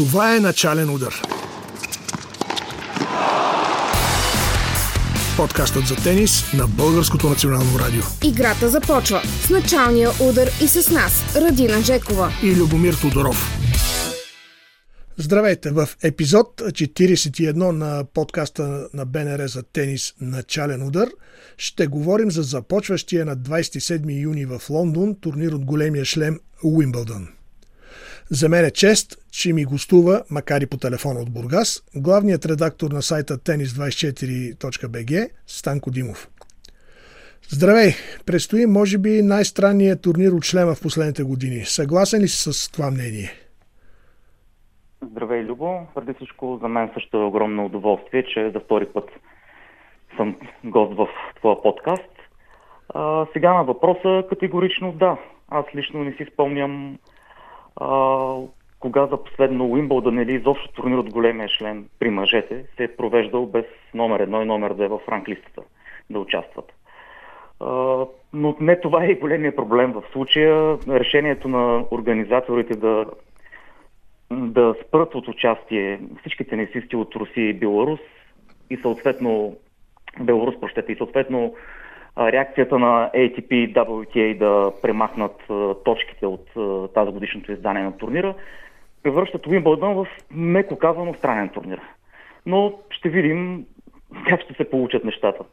Това е начален удар. Подкастът за тенис на Българското национално радио. Играта започва с началния удар и с нас, Радина Жекова и Любомир Тодоров. Здравейте! В епизод 41 на подкаста на БНР за тенис Начален удар ще говорим за започващия на 27 юни в Лондон турнир от големия шлем Уимбълдън. За мен е чест, че ми гостува, макар и по телефона от Бургас, главният редактор на сайта tennis24.bg Станко Димов. Здравей! Предстои, може би, най-странният турнир от шлема в последните години. Съгласен ли си с това мнение? Здравей, Любо. Преди всичко за мен също е огромно удоволствие, че за втори път съм гост в твоя подкаст. А, сега на въпроса категорично да. Аз лично не си спомням а, кога за последно Уимбълдън или изобщо турнир от големия член при мъжете се е провеждал без номер едно и номер две в ранглистата да участват. А, но не това е и големия проблем в случая. Решението на организаторите да, да спрат от участие всички тенисисти от Русия и Беларус и съответно Беларус, прощете, и съответно реакцията на ATP и WTA да премахнат точките от тази годишното издание на турнира, превръщат Уимбълдън в меко казано странен турнир. Но ще видим как ще се получат нещата.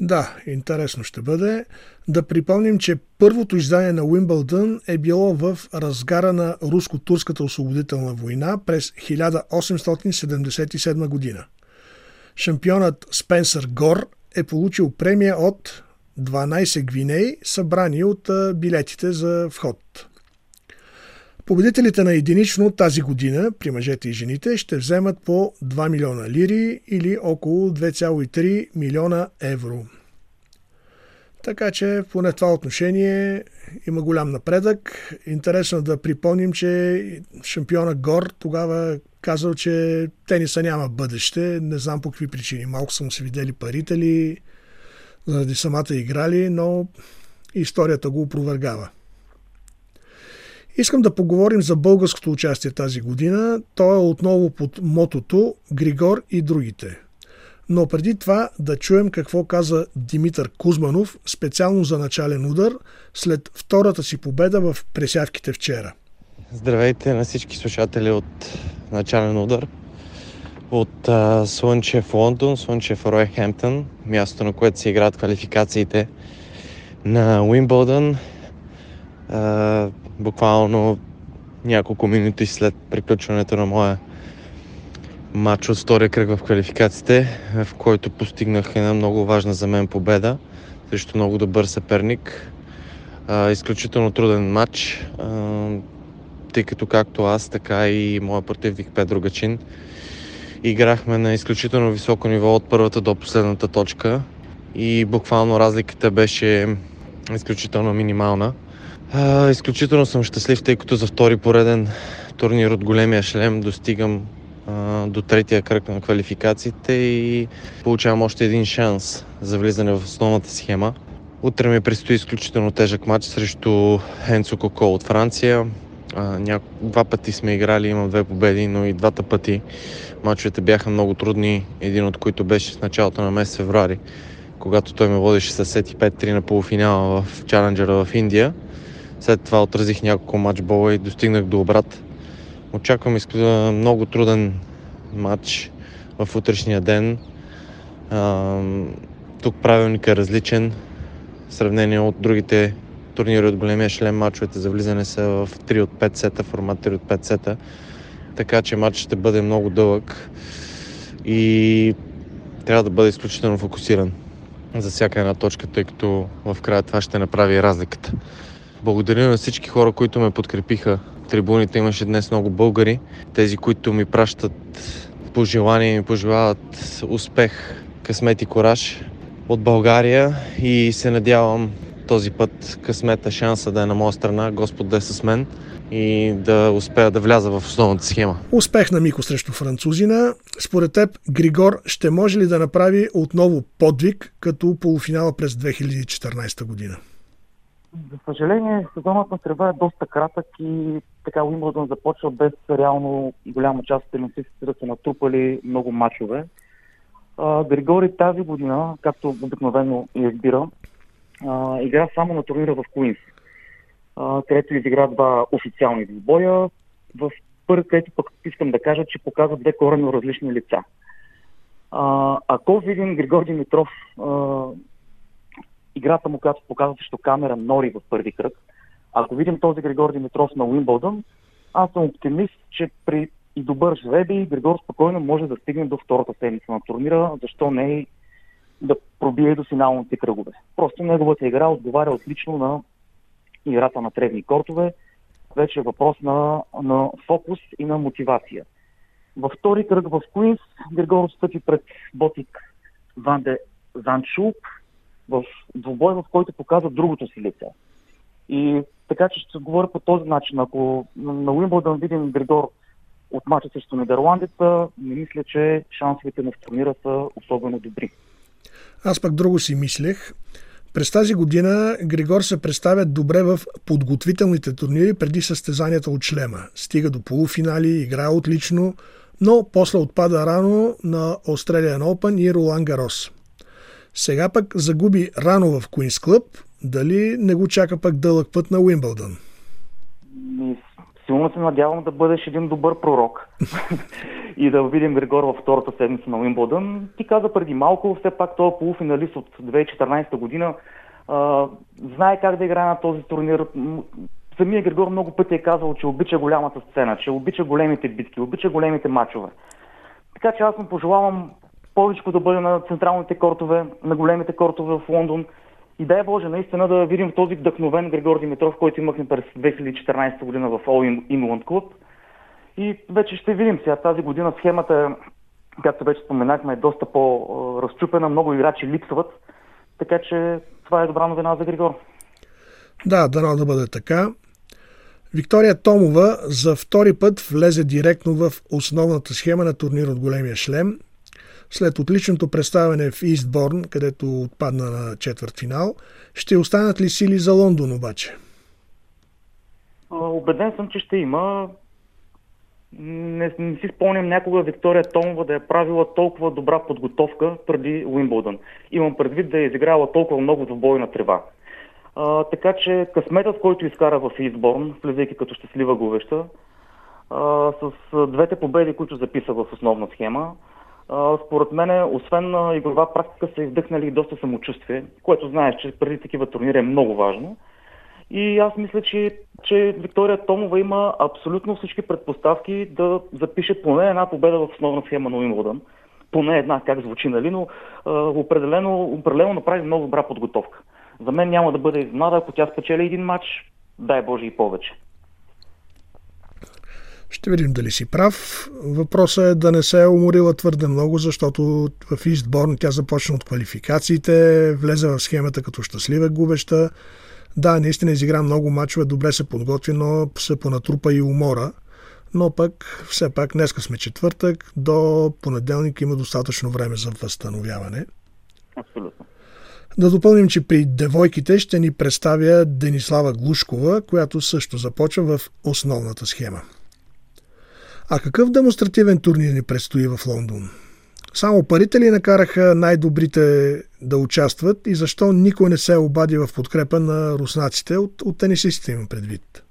Да, интересно ще бъде. Да припомним, че първото издание на Уимбълдън е било в разгара на руско-турската освободителна война през 1877 година. Шампионът Спенсър Гор е получил премия от 12 гвинеи, събрани от билетите за вход. Победителите на единично тази година при мъжете и жените ще вземат по 2 милиона лири или около 2,3 милиона евро. Така че поне това отношение има голям напредък. Интересно да припомним, че шампиона Гор тогава казал, че тениса няма бъдеще. Не знам по какви причини. Малко съм се видели парите ли, заради самата играли, но историята го опровергава. Искам да поговорим за българското участие тази година. То е отново под мотото Григор и другите. Но преди това да чуем какво каза Димитър Кузманов специално за начален удар след втората си победа в пресявките вчера. Здравейте на всички слушатели от начален удар от а, Слънчев Лондон, Слънчев Ройхемптън, място на което се играят квалификациите на Уимбълдън. Буквално няколко минути след приключването на моя матч от втория кръг в квалификациите, в който постигнах една много важна за мен победа срещу много добър съперник. А, изключително труден матч, а, тъй като както аз, така и моя противник Педро Гачин играхме на изключително високо ниво от първата до последната точка и буквално разликата беше изключително минимална. А, изключително съм щастлив, тъй като за втори пореден турнир от големия шлем достигам до третия кръг на квалификациите и получавам още един шанс за влизане в основната схема. Утре ми предстои изключително тежък матч срещу Енцо Коко от Франция. А, ня... Два пъти сме играли, имам две победи, но и двата пъти мачовете бяха много трудни, един от които беше в началото на месец февруари, когато той ме водеше с сети 5-3 на полуфинала в Чаленджера в Индия. След това отразих няколко матчбола и достигнах до обрат. Очаквам много труден матч в утрешния ден. А, тук правилник е различен в сравнение от другите турнири от големия шлем. Мачовете за влизане са в 3 от 5 сета, формат 3 от 5 сета. Така че матч ще бъде много дълъг и трябва да бъде изключително фокусиран за всяка една точка, тъй като в края това ще направи разликата. Благодаря на всички хора, които ме подкрепиха. Трибуните имаше днес много българи. Тези, които ми пращат пожелания и ми пожелават успех, късмет и кораж от България и се надявам този път късмета, шанса да е на моя страна, Господ да е с мен и да успея да вляза в основната схема. Успех на Мико срещу французина. Според теб, Григор ще може ли да направи отново подвиг като полуфинала през 2014 година? За съжаление, сезонът на трева е доста кратък и така Уимбълдън започва без реално голяма част от тенисистите да са натрупали много мачове. Григори тази година, както обикновено избира, а, игра само на турнира в Куинс, където изигра два официални двубоя. В първи, където пък искам да кажа, че показва две коренно различни лица. А, ако видим Григор Димитров а, играта му, която показва срещу камера Нори в първи кръг, ако видим този Григор Димитров на Уимбълдън, аз съм оптимист, че при и добър жребий Григор спокойно може да стигне до втората седмица на турнира, защо не и да пробие до финалните кръгове. Просто неговата игра отговаря отлично на играта на тревни кортове. Вече е въпрос на, на фокус и на мотивация. Във втори кръг в Куинс Григор отстъпи пред Ботик Ванде Занчук в двубой, в който показва другото си лице. И така че ще говоря по този начин. Ако на Уимбълдън видим Григор от мача срещу Нидерландеца, не мисля, че шансовете на турнира са особено добри. Аз пък друго си мислех. През тази година Григор се представя добре в подготвителните турнири преди състезанията от шлема. Стига до полуфинали, играе отлично, но после отпада рано на Australian Open и Ролан Гарос. Сега пък загуби рано в Куинс Клъб. Дали не го чака пък дълъг път на Уимбълдън? Силно се надявам да бъдеш един добър пророк и да видим Григор във втората седмица на Уимбълдън. Ти каза преди малко, все пак този полуфиналист от 2014 година а, знае как да играе на този турнир. Самия Григор много пъти е казал, че обича голямата сцена, че обича големите битки, обича големите матчове. Така че аз му пожелавам повече да бъде на централните кортове, на големите кортове в Лондон. И дай Боже, наистина да видим този вдъхновен Григор Димитров, който имахме през 2014 година в All England Club. И вече ще видим сега. Тази година схемата, както вече споменахме, е доста по-разчупена. Много играчи липсват. Така че това е добра новина за Григор. Да, дано да бъде така. Виктория Томова за втори път влезе директно в основната схема на турнир от големия шлем. След отличното представяне в Истборн, където отпадна на четвърт финал, ще останат ли сили за Лондон обаче? Обеден съм, че ще има. Не, не си спомням някога Виктория Томова да е правила толкова добра подготовка преди Уимбълдън. Имам предвид да е изиграла толкова много в бойна трева. А, така че късметът, който изкара в Изборн, влизайки като щастлива говеща, а, с двете победи, които записа в основна схема, според мен, освен на игрова практика, са издъхнали доста самочувствие, което знаеш, че преди такива турнири е много важно. И аз мисля, че, че Виктория Томова има абсолютно всички предпоставки да запише поне една победа в основна схема на Уимбълдън. Поне една, как звучи, нали, но а, определено, определено направи много добра подготовка. За мен няма да бъде изненада, ако тя спечели един матч, дай Боже и повече. Ще видим дали си прав. Въпросът е да не се е уморила твърде много, защото в Истборн тя започна от квалификациите, влезе в схемата като щастлива губеща. Да, наистина изигра много мачове, добре се подготви, но се понатрупа и умора. Но пък, все пак, днеска сме четвъртък, до понеделник има достатъчно време за възстановяване. Абсолютно. Да допълним, че при девойките ще ни представя Денислава Глушкова, която също започва в основната схема. А какъв демонстративен турнир ни предстои в Лондон? Само парите ли накараха най-добрите да участват и защо никой не се обади в подкрепа на руснаците от, от тенисистите им предвид?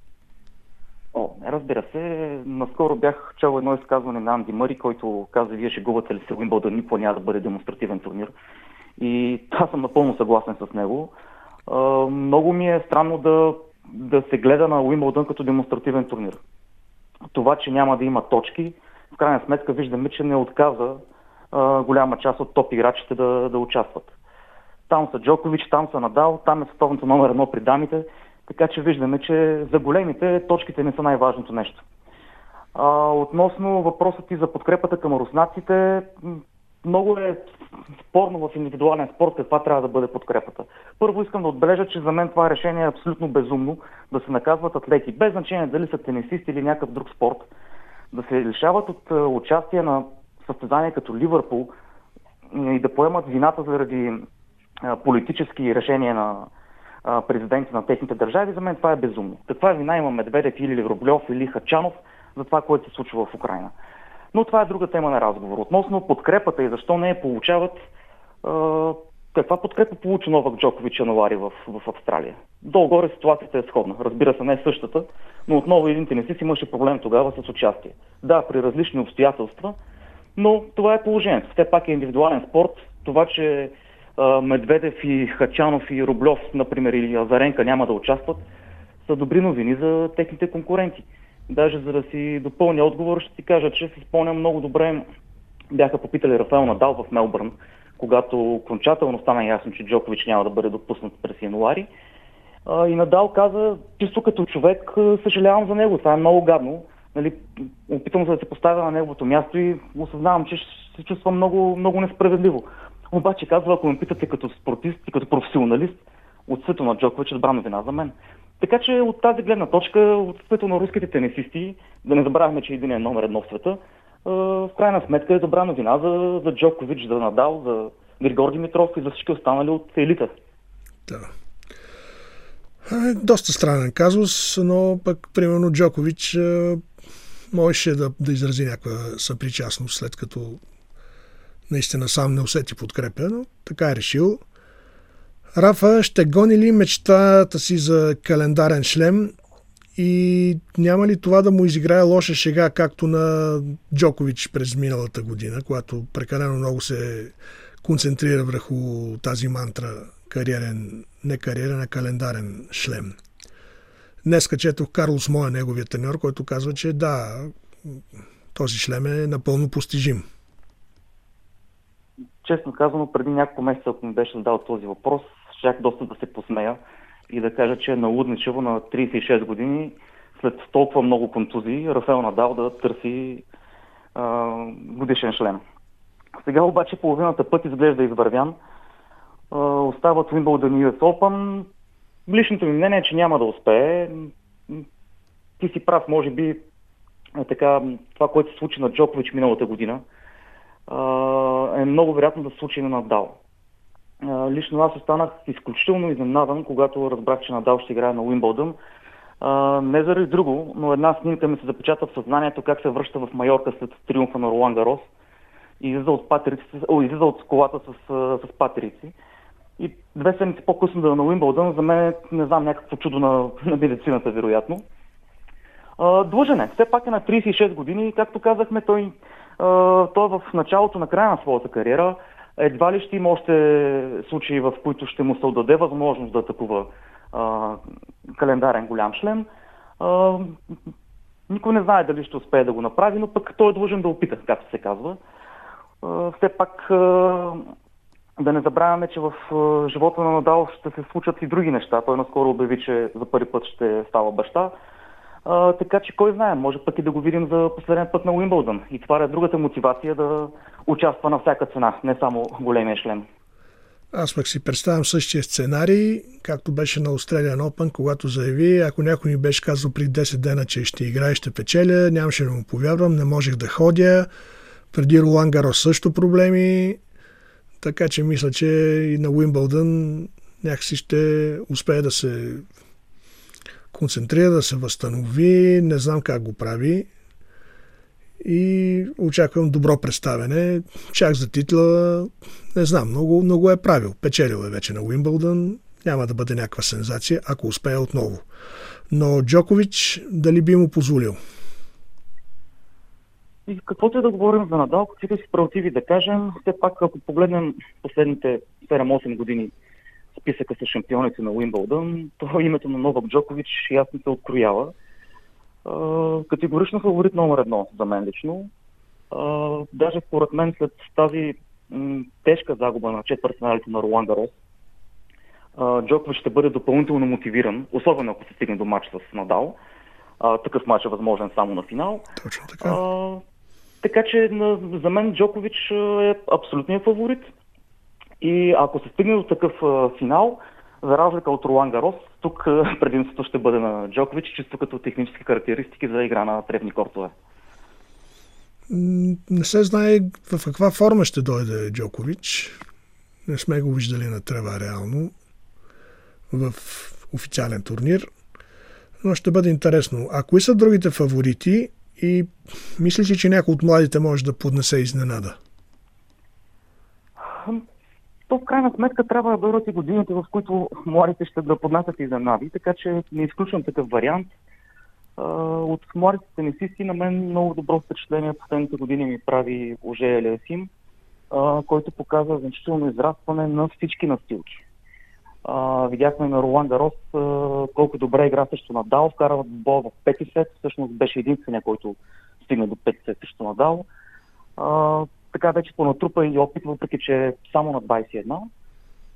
О, разбира се, наскоро бях чел едно изказване на Анди Мари, който каза, вие шегувате ли се да никога няма да бъде демонстративен турнир. И аз съм напълно съгласен с него. много ми е странно да, да се гледа на Уимбълдън като демонстративен турнир това, че няма да има точки, в крайна сметка виждаме, че не отказа а, голяма част от топ играчите да, да участват. Там са Джокович, там са Надал, там е световното номер едно при дамите, така че виждаме, че за големите точките не са най-важното нещо. А, относно въпросът ти за подкрепата към руснаците, много е спорно в индивидуален спорт каква трябва да бъде подкрепата. Първо искам да отбележа, че за мен това решение е абсолютно безумно да се наказват атлети, без значение дали са тенисисти или някакъв друг спорт, да се лишават от е, участие на състезания като Ливърпул и да поемат вината заради е, политически решения на, а, президенти на техните държави, за мен това е безумно. Каква вина има Медведев или Рублев или Хачанов за това, което се случва в Украина? Но това е друга тема на разговор. Относно подкрепата и защо не я получават, а, каква подкрепа получи Новак Джокович януари в, в Австралия? Долу-горе ситуацията е сходна. Разбира се, не е същата, но отново един тенисист имаше проблем тогава с участие. Да, при различни обстоятелства, но това е положението. Все пак е индивидуален спорт. Това, че а, Медведев и Хачанов и Рублев, например, или Азаренка няма да участват, са добри новини за техните конкуренти. Даже за да си допълня отговор, ще ти кажа, че се спомням много добре, бяха попитали Рафаел Надал в Мелбърн, когато окончателно стана ясно, че Джокович няма да бъде допуснат през януари. И Надал каза, чисто като човек, съжалявам за него, това е много гадно. Нали, опитвам се да се поставя на неговото място и осъзнавам, че се чувствам много, много несправедливо. Обаче казва, ако ме питате като спортист и като професионалист, от свето на Джокович е добра вина за мен. Така че от тази гледна точка, от свето на руските тенисисти, да не забравяме, че един е номер едно в света, в крайна сметка е добра новина за, за Джокович, за Надал, за Григор Димитров и за всички останали от елита. Да. Доста странен казус, но пък, примерно, Джокович можеше да, да изрази някаква съпричастност, след като наистина сам не усети подкрепя, но така е решил. Рафа ще гони ли мечтата си за календарен шлем и няма ли това да му изиграе лоша шега, както на Джокович през миналата година, когато прекалено много се концентрира върху тази мантра кариерен, не кариерен, а календарен шлем. Днес четох Карлос Моя, неговият треньор, който казва, че да, този шлем е напълно постижим. Честно казано, преди няколко месеца, ако ми беше задал този въпрос, щях доста да се посмея и да кажа, че е налудничево на 36 години, след толкова много контузии, Рафел Надал да търси а, годишен шлем. Сега обаче половината път изглежда извървян. А, остават Уимбълдън и US Open. Личното ми мнение е, че няма да успее. Ти си прав, може би е така, това, което се случи на Джокович миналата година, е много вероятно да се случи на Надал лично аз останах изключително изненадан, когато разбрах, че Надал ще играе на Уимбълдън. не заради друго, но една снимка ми се запечата в съзнанието как се връща в Майорка след триумфа на Ролан Гарос и излиза от, патерици, о, излиза от колата с, с патерици. И две седмици по-късно да е на Уимбълдън, за мен не знам някакво чудо на, на медицината, вероятно. длъжен е. Все пак е на 36 години и, както казахме, той, той е в началото на края на своята кариера едва ли ще има още случаи, в които ще му се отдаде възможност да атакува а, календарен голям шлем. А, никой не знае дали ще успее да го направи, но пък той е длъжен да опита, както се казва. А, все пак а, да не забравяме, че в а, живота на Надал ще се случат и други неща. Той наскоро обяви, че за първи път ще става баща. А, така че кой знае, може пък и да го видим за последен път на Уимбълдън. И това е другата мотивация да участва на всяка цена, не само големия шлем. Аз пък си представям същия сценарий, както беше на Australian Open, когато заяви, ако някой ми беше казал при 10 дена, че ще играе ще печеля, нямаше да му повярвам, не можех да ходя. Преди Ролан Гаро също проблеми, така че мисля, че и на Уимбълдън някакси ще успее да се концентрира, да се възстанови, не знам как го прави и очаквам добро представене. Чак за титла, не знам, много, много е правил. Печелил е вече на Уимбълдън, няма да бъде някаква сензация, ако успее отново. Но Джокович дали би му позволил? И каквото е да говорим за Надал, каквито си справедливи да кажем, все пак ако погледнем последните 7-8 години списъка с шампионите на Уимбълдън, то името на Новак Джокович ясно се откроява. Категорично фаворит номер едно за мен лично. Даже според мен след тази тежка загуба на четвъртфиналите на Ролан Гарос, Джокович ще бъде допълнително мотивиран, особено ако се стигне до матч с Надал. такъв матч е възможен само на финал. Точно така. А, така че за мен Джокович е абсолютният фаворит. И ако се стигне до такъв а, финал, за разлика от Ролан Гарос, тук предимството ще бъде на Джокович, чисто като технически характеристики за игра на тревни кортове. Не се знае в каква форма ще дойде Джокович. Не сме го виждали на трева реално. в официален турнир. Но ще бъде интересно. А кои са другите фаворити и мислиш ли, че някой от младите може да поднесе изненада? То в крайна сметка трябва да бъдат и годините, в които младите ще да поднасят изненади, така че не изключвам такъв вариант. От младите тенисисти на мен много добро впечатление последните години ми прави Оже Елесим, който показва значително израстване на всички настилки. Видяхме на Ролан Гарос колко добре игра срещу Надал, вкара бол в пети сет, всъщност беше единствения, който стигна до пети сет срещу Надал. Така вече понатрупа и опит, въпреки че е само на 21.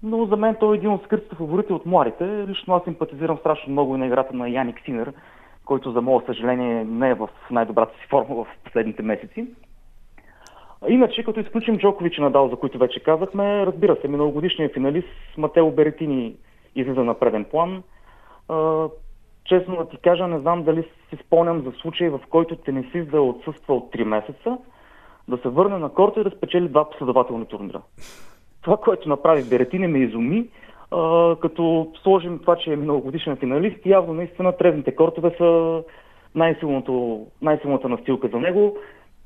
Но за мен той е един от скритите фаворити от младите. Лично аз симпатизирам страшно много и на играта на Яник Синер, който за мое съжаление не е в най-добрата си форма в последните месеци. Иначе, като изключим Джокович и Надал, за които вече казахме, разбира се, миналогодишният финалист Матео Беретини излиза на преден план. Честно да ти кажа, не знам дали си спомням за случай, в който тенисист да е отсъствал 3 месеца, да се върне на корта и да спечели два последователни турнира. Това, което направи Беретини, ме изуми, а, като сложим това, че е миналогодишен финалист, явно наистина трезните кортове са най-силната настилка за него.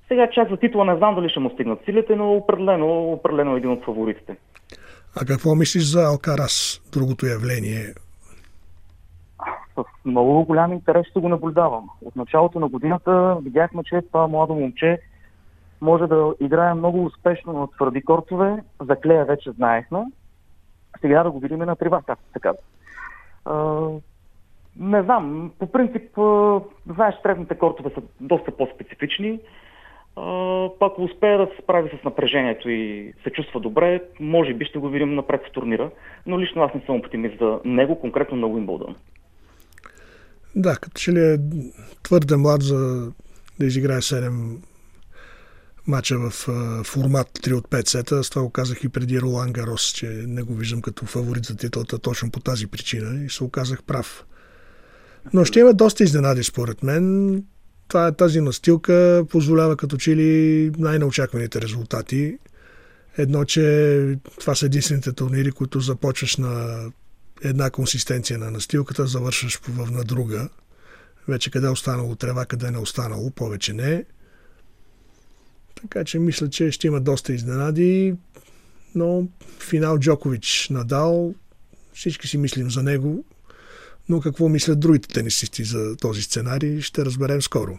Сега чак за титла не знам дали ще му стигнат силите, но определено, определено е един от фаворитите. А какво мислиш за Алкарас, другото явление? С много голям интерес ще го наблюдавам. От началото на годината видяхме, че това младо момче може да играе много успешно на твърди кортове. За Клея вече знаехме. Сега да го видим на трива, както така. Не знам. По принцип, знаеш, тревните кортове са доста по-специфични пак успее да се справи с напрежението и се чувства добре, може би ще го видим напред в турнира, но лично аз не съм оптимист за него, конкретно на Уимбълдън. Да, като че ли е твърде млад за да изиграе 7 мача в формат 3 от 5 сета. С това го казах и преди Ролан Гарос, че не го виждам като фаворит за титлата точно по тази причина и се оказах прав. Но ще има доста изненади според мен това, тази настилка позволява като че ли най-неочакваните резултати. Едно, че това са единствените турнири, които започваш на една консистенция на настилката, завършваш на друга. Вече къде е останало трева, къде не е останало, повече не. Така че мисля, че ще има доста изненади, но финал Джокович Надал, всички си мислим за него. Но какво мислят другите тенисисти за този сценарий, ще разберем скоро.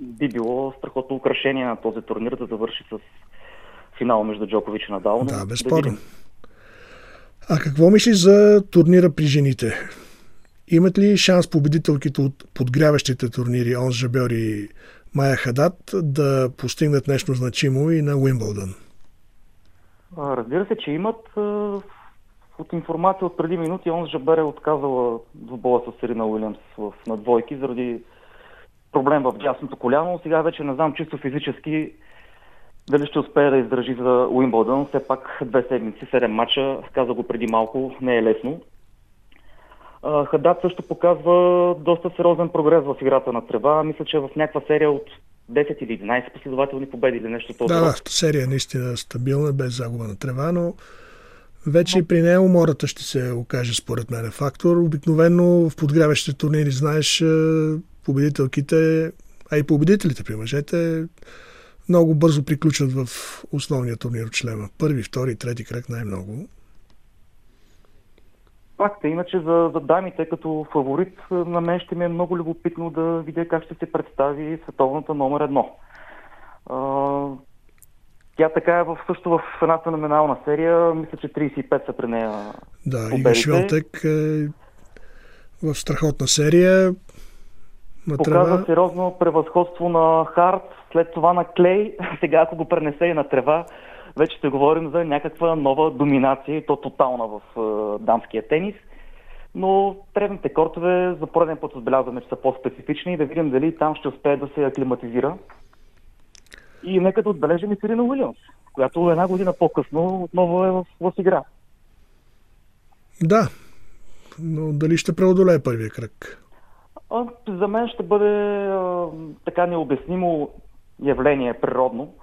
Би било страхотно украшение на този турнир да завърши с финал между Джокович и Надал. Да, безспорно. Да а какво мислиш за турнира при жените? Имат ли шанс победителките от подгряващите турнири Онс Жабер и Майя Хадат да постигнат нещо значимо и на Уимбълдън? Разбира се, че имат. От информация от преди минути, он Жабер е отказала двубоя с Серина Уилямс в надвойки заради проблем в дясното коляно. Сега вече не знам чисто физически дали ще успее да издържи за Уимбълдън. Все пак две седмици, седем мача, каза го преди малко, не е лесно. Хадат също показва доста сериозен прогрес в играта на трева. Мисля, че е в някаква серия от 10 или 11 последователни победи или нещо това. Да, да, серия е наистина стабилна, без загуба на трева, но вече и при нея умората ще се окаже според мен фактор. Обикновено в подгряващите турнири, знаеш, е, победителките, а и победителите при мъжете много бързо приключват в основния турнир от члема. Първи, втори, трети кръг най-много. Факт е, иначе за, за дамите като фаворит на мен ще ми е много любопитно да видя как ще се представи световната номер едно. Тя така е в, също в една феноменална серия. Мисля, че 35 са при нея. Да, Ига Швелтек е в страхотна серия. На Показва сериозно превъзходство на Харт, след това на Клей. Сега, ако го пренесе и на трева, вече ще говорим за някаква нова доминация и то тотална в е, дамския тенис. Но тревните кортове за пореден път отбелязваме, че са по-специфични и да видим дали там ще успее да се аклиматизира и нека да отбележим и Сирина Уилямс, която една година по-късно отново е в, в игра. Да, но дали ще преодолее първия кръг? За мен ще бъде а, така необяснимо явление природно.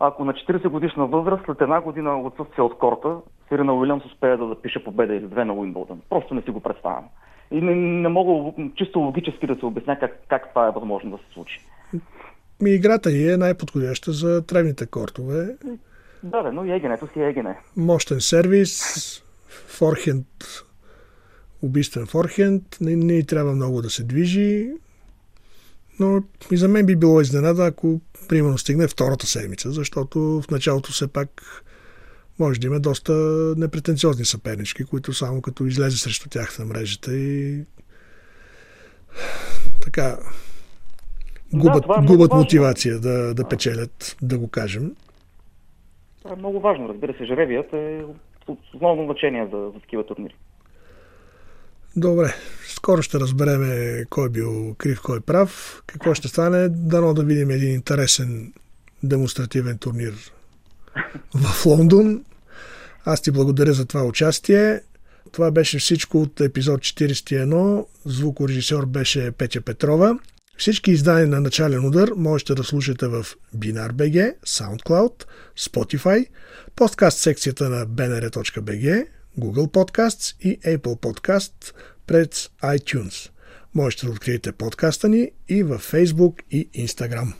Ако на 40 годишна възраст, след една година отсъствие от корта, Сирина Уилямс успее да запише победа или две на Уинбълдън. Просто не си го представям. И не, не мога чисто логически да се обясня как, как това е възможно да се случи. Ми играта ни е най-подходяща за тревните кортове. Да, да, но и егенето си е егене. Мощен сервис, форхенд, убийствен форхенд, не, не трябва много да се движи, но и за мен би било изненада, ако примерно стигне втората седмица, защото в началото все пак може да има доста непретенциозни съпернички, които само като излезе срещу тях на мрежата и така губят, да, е губят мотивация да, да печелят, да го кажем. Това е много важно, разбира се. Жребият е основно значение за, за такива турнири. Добре, скоро ще разбереме кой е бил крив, кой е прав. Какво ще стане? Дано да видим един интересен демонстративен турнир в Лондон. Аз ти благодаря за това участие. Това беше всичко от епизод 41. Звукорежисьор беше Петя Петрова. Всички издания на начален удар можете да слушате в BinarBG, SoundCloud, Spotify, подкаст секцията на bnr.bg, Google Podcasts и Apple Podcasts пред iTunes. Можете да откриете подкаста ни и във Facebook и Instagram.